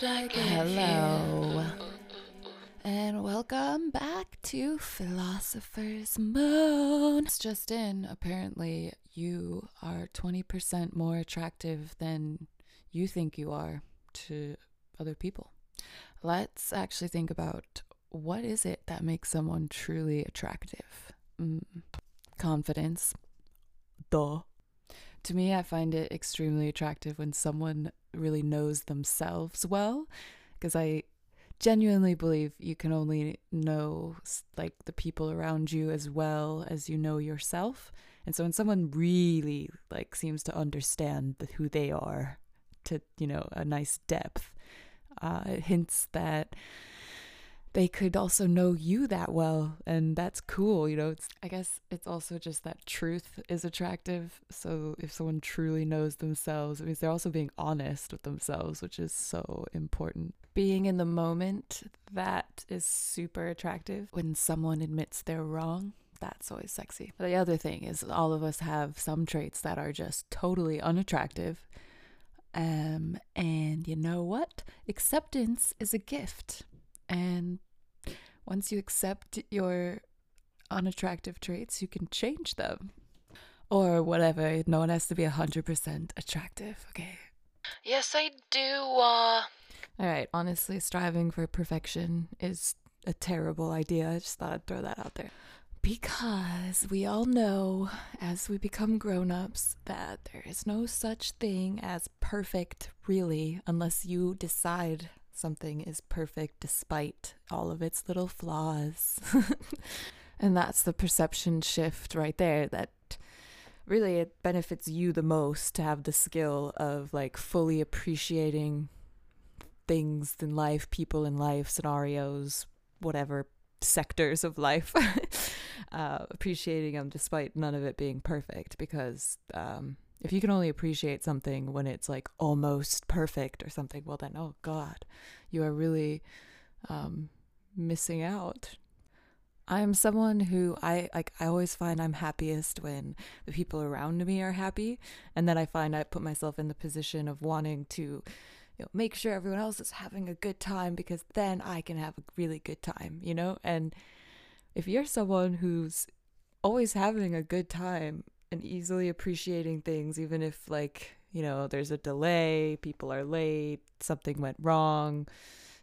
did I get Hello. And welcome back to Philosopher's Moon. It's just in. Apparently, you are 20% more attractive than you think you are to other people. Let's actually think about what is it that makes someone truly attractive? Mm. Confidence. Duh. To me, I find it extremely attractive when someone really knows themselves well because I genuinely believe you can only know like the people around you as well as you know yourself. And so when someone really like seems to understand the, who they are to, you know, a nice depth, uh, it hints that they could also know you that well and that's cool you know it's i guess it's also just that truth is attractive so if someone truly knows themselves it means they're also being honest with themselves which is so important. Being in the moment that is super attractive. When someone admits they're wrong that's always sexy. But the other thing is all of us have some traits that are just totally unattractive um and you know what? Acceptance is a gift and once you accept your unattractive traits, you can change them. Or whatever. No one has to be 100% attractive, okay? Yes, I do. Uh, All right, honestly, striving for perfection is a terrible idea. I just thought I'd throw that out there. Because we all know as we become grown ups that there is no such thing as perfect, really, unless you decide something is perfect despite all of its little flaws. and that's the perception shift right there that really it benefits you the most to have the skill of like fully appreciating things in life, people in life, scenarios, whatever sectors of life, uh, appreciating them despite none of it being perfect. Because um, if you can only appreciate something when it's like almost perfect or something, well, then, oh God, you are really um, missing out. I'm someone who I like I always find I'm happiest when the people around me are happy and then I find I put myself in the position of wanting to you know, make sure everyone else is having a good time because then I can have a really good time, you know? And if you're someone who's always having a good time and easily appreciating things even if like, you know, there's a delay, people are late, something went wrong,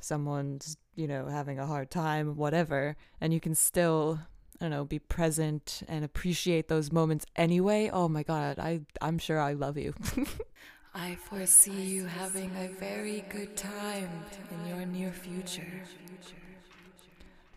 someone's, you know, having a hard time, whatever, and you can still I don't know, be present and appreciate those moments anyway. Oh my god, I I'm sure I love you. I foresee you having a very good time in your near future.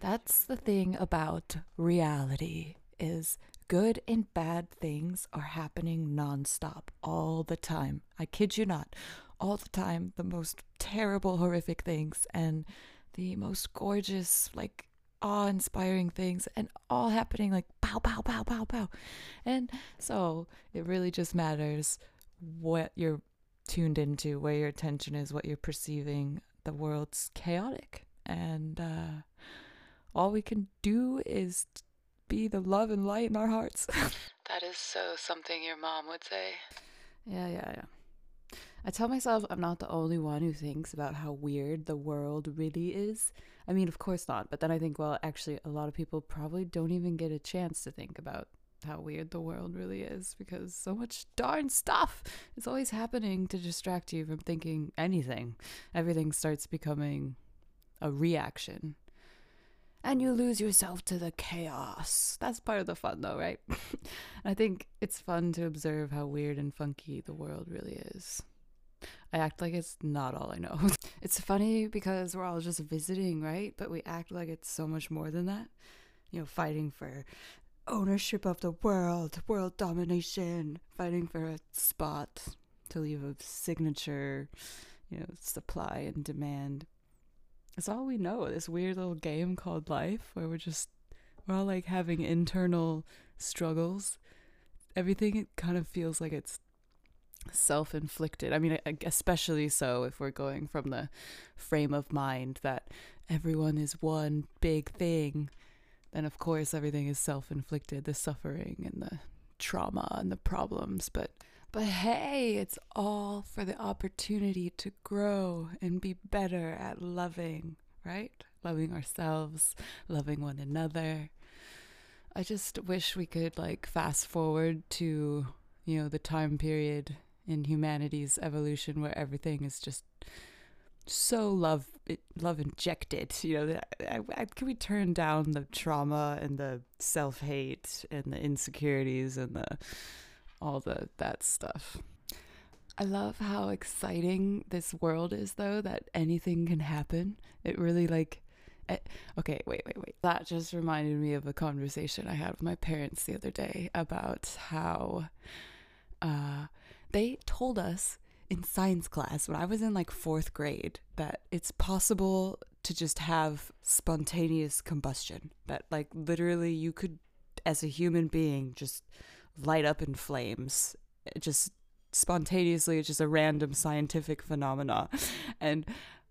That's the thing about reality is good and bad things are happening nonstop all the time. I kid you not. All the time the most terrible horrific things and the most gorgeous like awe-inspiring things and all happening like pow pow pow pow pow. And so it really just matters what you're tuned into, where your attention is, what you're perceiving. The world's chaotic, and uh, all we can do is be the love and light in our hearts. that is so something your mom would say. yeah, yeah, yeah. I tell myself I'm not the only one who thinks about how weird the world really is. I mean, of course not, but then I think, well, actually, a lot of people probably don't even get a chance to think about how weird the world really is because so much darn stuff is always happening to distract you from thinking anything. Everything starts becoming a reaction. And you lose yourself to the chaos. That's part of the fun, though, right? I think it's fun to observe how weird and funky the world really is. I act like it's not all I know. it's funny because we're all just visiting, right? But we act like it's so much more than that. You know, fighting for ownership of the world, world domination, fighting for a spot to leave a signature, you know, supply and demand. It's all we know, this weird little game called life where we're just, we're all like having internal struggles. Everything kind of feels like it's self inflicted. I mean, especially so if we're going from the frame of mind that everyone is one big thing then of course everything is self inflicted the suffering and the trauma and the problems. But But hey, it's all for the opportunity to grow and be better at loving, right? Loving ourselves, loving one another. I just wish we could like fast forward to, you know, the time period in humanity's evolution where everything is just so love love injected you know I, I, can we turn down the trauma and the self-hate and the insecurities and the all the that stuff i love how exciting this world is though that anything can happen it really like it, eh, okay wait wait wait that just reminded me of a conversation i had with my parents the other day about how uh, they told us in science class when I was in like fourth grade that it's possible to just have spontaneous combustion. That like literally you could, as a human being, just light up in flames. It just spontaneously, it's just a random scientific phenomena. And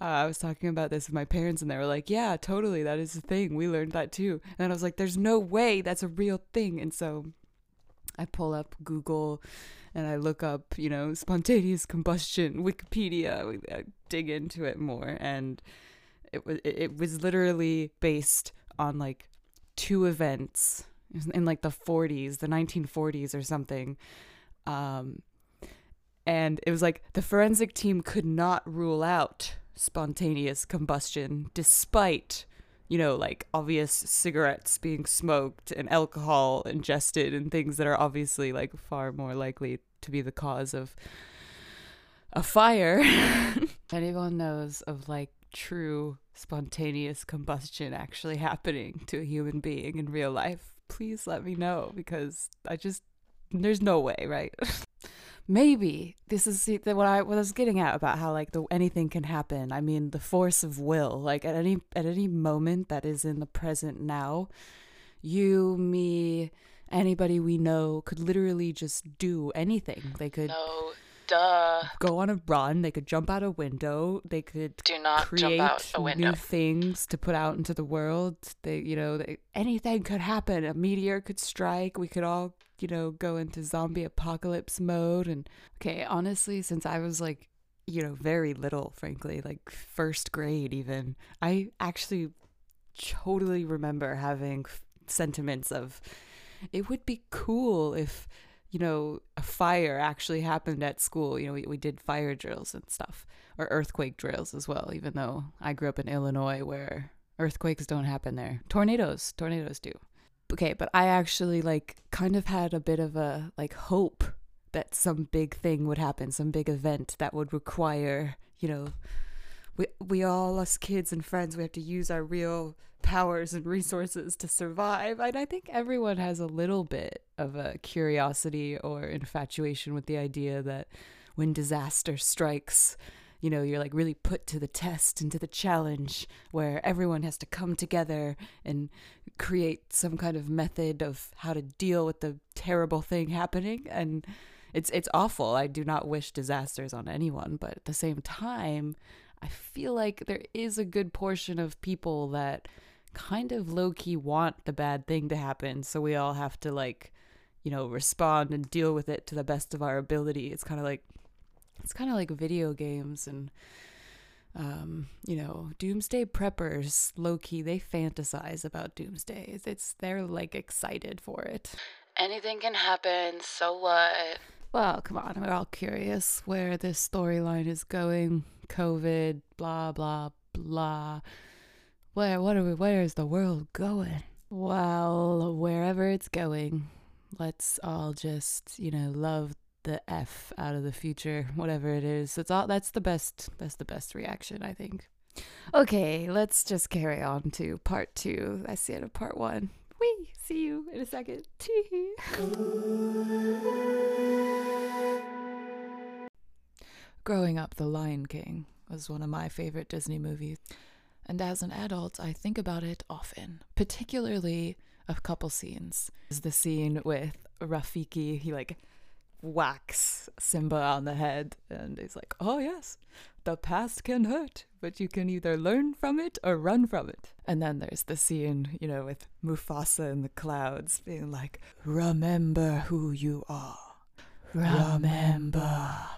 uh, I was talking about this with my parents, and they were like, "Yeah, totally, that is a thing. We learned that too." And I was like, "There's no way that's a real thing." And so I pull up Google and I look up, you know, spontaneous combustion, Wikipedia, I dig into it more, and it was it was literally based on like two events in like the 40s, the 1940s or something. Um, and it was like the forensic team could not rule out spontaneous combustion despite you know, like obvious cigarettes being smoked and alcohol ingested and things that are obviously like far more likely to be the cause of a fire. Anyone knows of like true spontaneous combustion actually happening to a human being in real life, please let me know because I just there's no way, right? maybe this is what I what I was getting at about how like the anything can happen. I mean, the force of will, like at any at any moment that is in the present now, you, me, anybody we know could literally just do anything. They could no, duh. go on a run. They could jump out a window. They could do not create jump out a window. new things to put out into the world. They, you know, they, anything could happen. A meteor could strike. We could all you know, go into zombie apocalypse mode. And okay, honestly, since I was like, you know, very little, frankly, like first grade even, I actually totally remember having sentiments of it would be cool if you know a fire actually happened at school. You know we, we did fire drills and stuff or earthquake drills as well even though i grew up in illinois where earthquakes don't happen there. Tornadoes tornadoes do. Okay, but I actually like kind of had a bit of a like hope that some big thing would happen, some big event that would require, you know, we we all us kids and friends we have to use our real powers and resources to survive. And I think everyone has a little bit of a curiosity or infatuation with the idea that when disaster strikes, you know, you're like really put to the test and to the challenge where everyone has to come together and create some kind of method of how to deal with the terrible thing happening and it's it's awful. I do not wish disasters on anyone, but at the same time, I feel like there is a good portion of people that kind of low key want the bad thing to happen, so we all have to like, you know, respond and deal with it to the best of our ability. It's kind of like it's kind of like video games and um, you know, doomsday preppers, low key, they fantasize about doomsday. It's, it's they're like excited for it. Anything can happen, so what? Well, come on, we're all curious where this storyline is going. COVID, blah blah blah. Where what are we where is the world going? Well, wherever it's going, let's all just, you know, love the F out of the future, whatever it is. It's all that's the best that's the best reaction, I think. Okay, let's just carry on to part two. That's the end of part one. We see you in a second. Growing up, The Lion King was one of my favorite Disney movies. And as an adult, I think about it often, particularly a couple scenes. Is the scene with Rafiki, he like whacks Simba on the head, and he's like, "Oh yes, the past can hurt, but you can either learn from it or run from it." And then there's the scene, you know, with Mufasa in the clouds being like, "Remember who you are. Remember.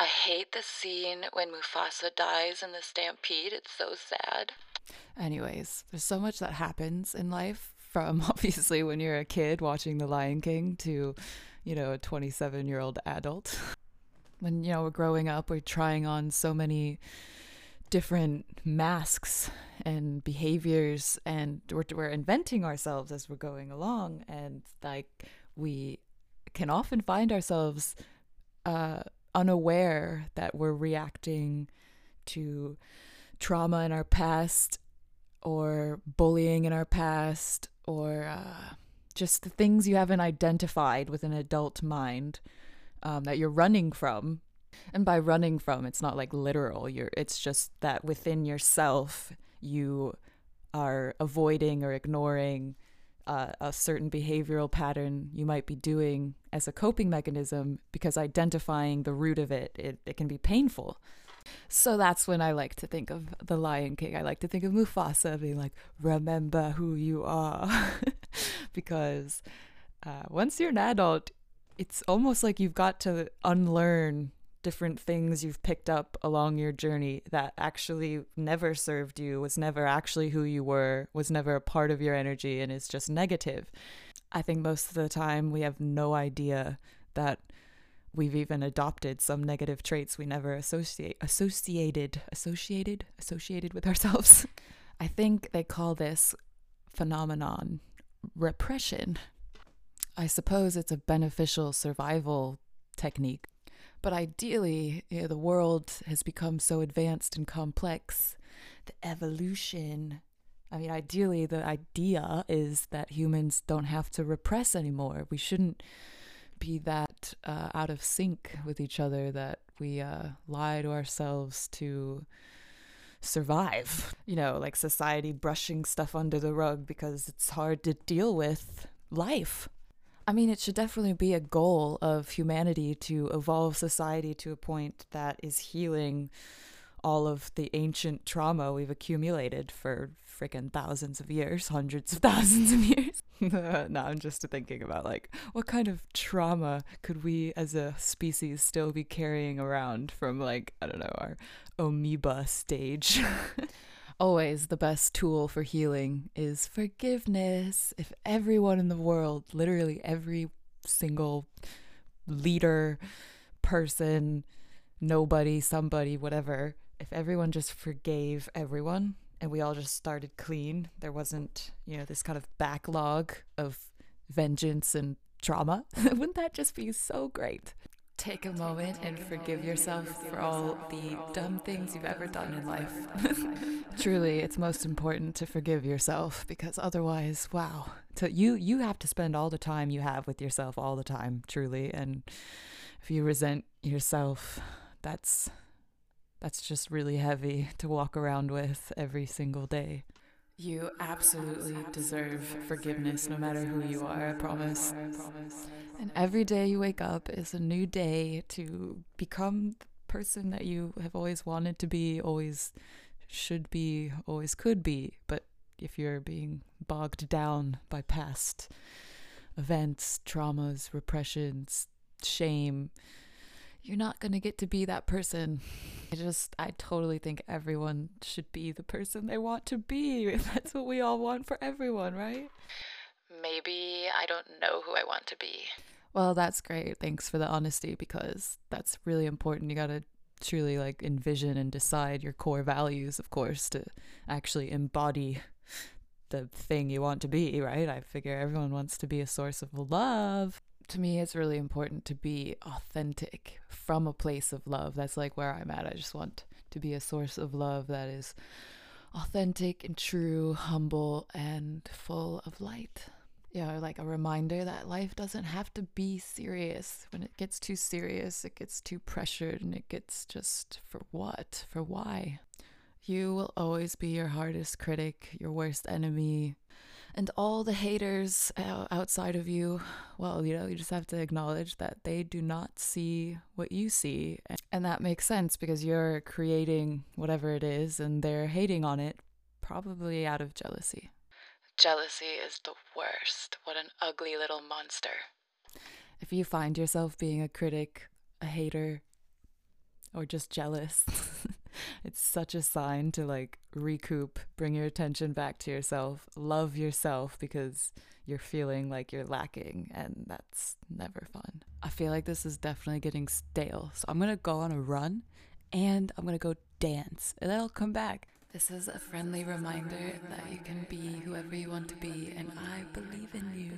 I hate the scene when Mufasa dies in the stampede. It's so sad. Anyways, there's so much that happens in life from obviously when you're a kid watching The Lion King to, you know, a 27 year old adult. When, you know, we're growing up, we're trying on so many different masks and behaviors and we're, we're inventing ourselves as we're going along and like we can often find ourselves uh, unaware that we're reacting to trauma in our past or bullying in our past or uh, just the things you haven't identified with an adult mind um, that you're running from. And by running from it's not like literal. You're it's just that within yourself you are avoiding or ignoring a certain behavioral pattern you might be doing as a coping mechanism because identifying the root of it, it, it can be painful. So that's when I like to think of the Lion King. I like to think of Mufasa being like, remember who you are. because uh, once you're an adult, it's almost like you've got to unlearn different things you've picked up along your journey that actually never served you, was never actually who you were, was never a part of your energy, and is just negative. I think most of the time we have no idea that we've even adopted some negative traits we never associate associated associated associated with ourselves. I think they call this phenomenon repression. I suppose it's a beneficial survival technique but ideally, you know, the world has become so advanced and complex. The evolution. I mean, ideally, the idea is that humans don't have to repress anymore. We shouldn't be that uh, out of sync with each other that we uh, lie to ourselves to survive. You know, like society brushing stuff under the rug because it's hard to deal with life. I mean, it should definitely be a goal of humanity to evolve society to a point that is healing all of the ancient trauma we've accumulated for freaking thousands of years, hundreds of thousands of years. now I'm just thinking about like what kind of trauma could we as a species still be carrying around from like, I don't know, our amoeba stage. always the best tool for healing is forgiveness. If everyone in the world, literally every single leader, person, nobody, somebody, whatever, if everyone just forgave everyone and we all just started clean, there wasn't, you know, this kind of backlog of vengeance and trauma, wouldn't that just be so great? Take a moment and forgive yourself for all the dumb things you've ever done in life. Truly, it's most important to forgive yourself because otherwise, wow, to, you you have to spend all the time you have with yourself all the time, truly. And if you resent yourself, that's that's just really heavy to walk around with every single day. You absolutely deserve forgiveness no matter who you are, I promise. And every day you wake up is a new day to become the person that you have always wanted to be, always should be, always could be. But if you're being bogged down by past events, traumas, repressions, shame, you're not going to get to be that person. I just, I totally think everyone should be the person they want to be. That's what we all want for everyone, right? Maybe I don't know who I want to be. Well, that's great. Thanks for the honesty because that's really important. You got to truly like envision and decide your core values, of course, to actually embody the thing you want to be, right? I figure everyone wants to be a source of love to me it's really important to be authentic from a place of love. That's like where i'm at. I just want to be a source of love that is authentic and true humble and full of light. You know like a reminder that life doesn't have to be serious. When it gets too serious it gets too pressured and it gets just for what? For why? You will always be your hardest critic your worst enemy and all the haters outside of you, well, you know, you just have to acknowledge that they do not see what you see. And that makes sense because you're creating whatever it is and they're hating on it, probably out of jealousy. Jealousy is the worst. What an ugly little monster. If you find yourself being a critic, a hater, or just jealous, it's such a sign to like recoup, bring your attention back to yourself, love yourself because you're feeling like you're lacking, and that's never fun. I feel like this is definitely getting stale, so I'm gonna go on a run and I'm gonna go dance, and then I'll come back. This is a friendly reminder that you can be whoever you want to be, and I believe in you.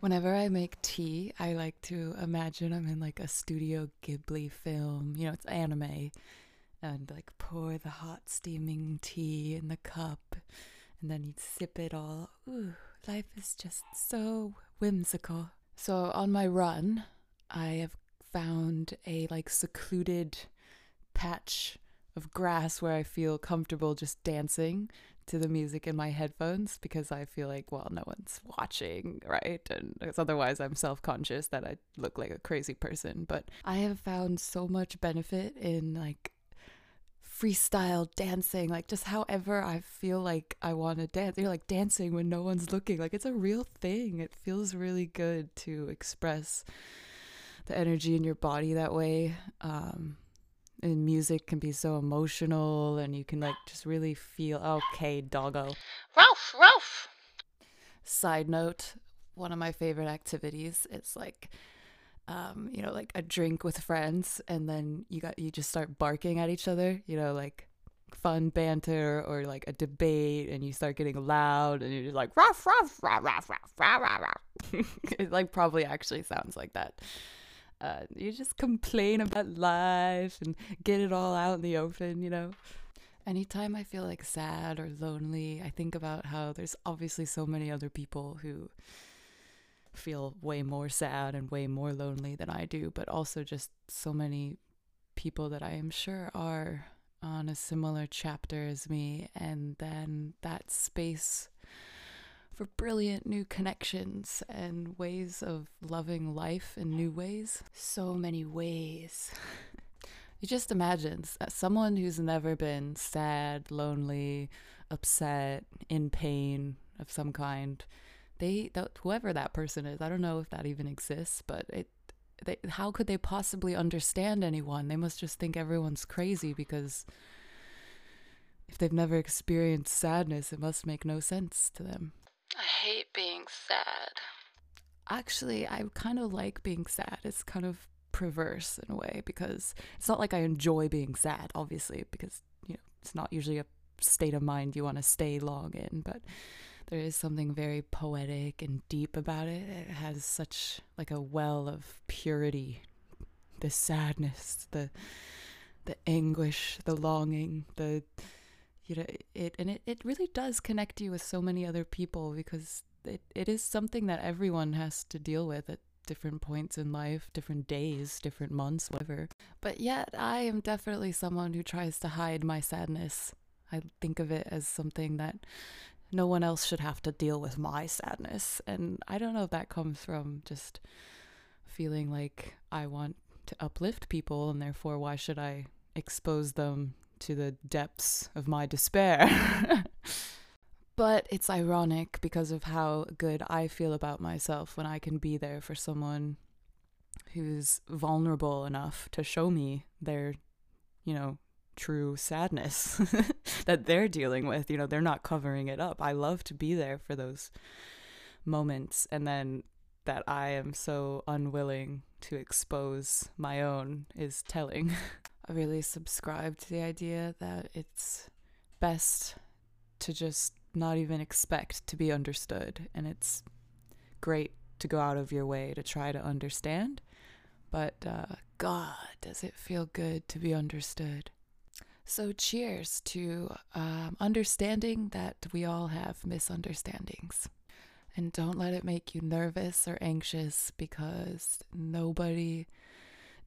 Whenever I make tea, I like to imagine I'm in like a Studio Ghibli film. You know, it's anime. And like pour the hot steaming tea in the cup, and then you'd sip it all. Ooh, life is just so whimsical. So on my run, I have found a like secluded patch of grass where I feel comfortable just dancing to the music in my headphones because I feel like, well, no one's watching, right? And otherwise I'm self conscious that I look like a crazy person. But I have found so much benefit in like freestyle dancing, like just however I feel like I want to dance. You're like dancing when no one's looking. Like it's a real thing. It feels really good to express the energy in your body that way. Um, and music can be so emotional and you can like just really feel okay doggo Ralph, Ralph. side note one of my favorite activities is like um, you know, like a drink with friends, and then you got you just start barking at each other, you know, like fun banter or like a debate, and you start getting loud, and you're just like ruff ruff ruff ruff ruff ruff ruff. it like probably actually sounds like that. Uh, you just complain about life and get it all out in the open, you know. Anytime I feel like sad or lonely, I think about how there's obviously so many other people who feel way more sad and way more lonely than I do, but also just so many people that I am sure are on a similar chapter as me. And then that space for brilliant new connections and ways of loving life in new ways. So many ways. you just imagine someone who's never been sad, lonely, upset, in pain of some kind. They, th- whoever that person is, I don't know if that even exists, but it, they, how could they possibly understand anyone? They must just think everyone's crazy because if they've never experienced sadness, it must make no sense to them. I hate being sad. Actually, I kind of like being sad. It's kind of perverse in a way because it's not like I enjoy being sad, obviously, because, you know, it's not usually a state of mind you want to stay long in, but there is something very poetic and deep about it. It has such like a well of purity, the sadness, the the anguish, the longing, the you know it and it, it really does connect you with so many other people because it, it is something that everyone has to deal with at different points in life different days different months whatever but yet i am definitely someone who tries to hide my sadness i think of it as something that no one else should have to deal with my sadness and i don't know if that comes from just feeling like i want to uplift people and therefore why should i expose them to the depths of my despair. but it's ironic because of how good I feel about myself when I can be there for someone who's vulnerable enough to show me their, you know, true sadness that they're dealing with. You know, they're not covering it up. I love to be there for those moments. And then that I am so unwilling to expose my own is telling. I really subscribe to the idea that it's best to just not even expect to be understood. And it's great to go out of your way to try to understand. But uh, God, does it feel good to be understood? So, cheers to um, understanding that we all have misunderstandings. And don't let it make you nervous or anxious because nobody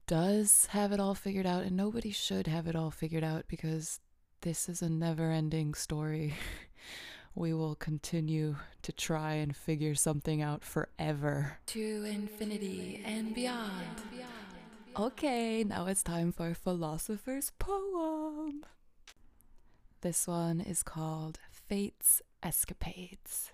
does have it all figured out, and nobody should have it all figured out because this is a never ending story. we will continue to try and figure something out forever. To infinity and beyond. Okay, now it's time for Philosopher's Poem. This one is called Fate's Escapades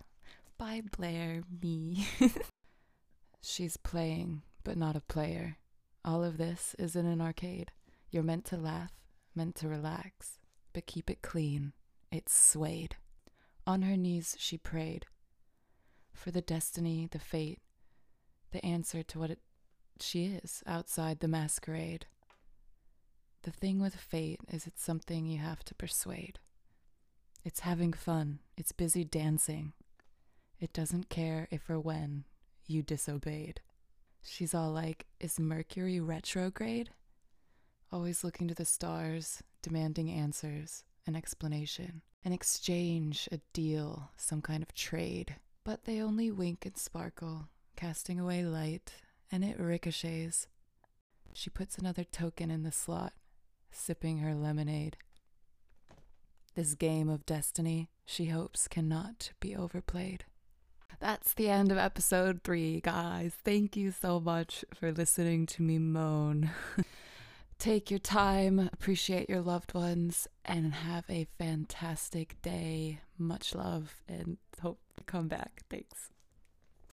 by Blair Me. She's playing, but not a player. All of this is in an arcade. You're meant to laugh, meant to relax, but keep it clean. It's swayed. On her knees, she prayed for the destiny, the fate, the answer to what it, she is outside the masquerade. The thing with fate is it's something you have to persuade. It's having fun, it's busy dancing. It doesn't care if or when you disobeyed. She's all like, Is Mercury retrograde? Always looking to the stars, demanding answers, an explanation, an exchange, a deal, some kind of trade. But they only wink and sparkle, casting away light, and it ricochets. She puts another token in the slot, sipping her lemonade. This game of destiny, she hopes, cannot be overplayed. That's the end of episode three, guys. Thank you so much for listening to me moan. Take your time, appreciate your loved ones, and have a fantastic day. Much love, and hope to come back. Thanks.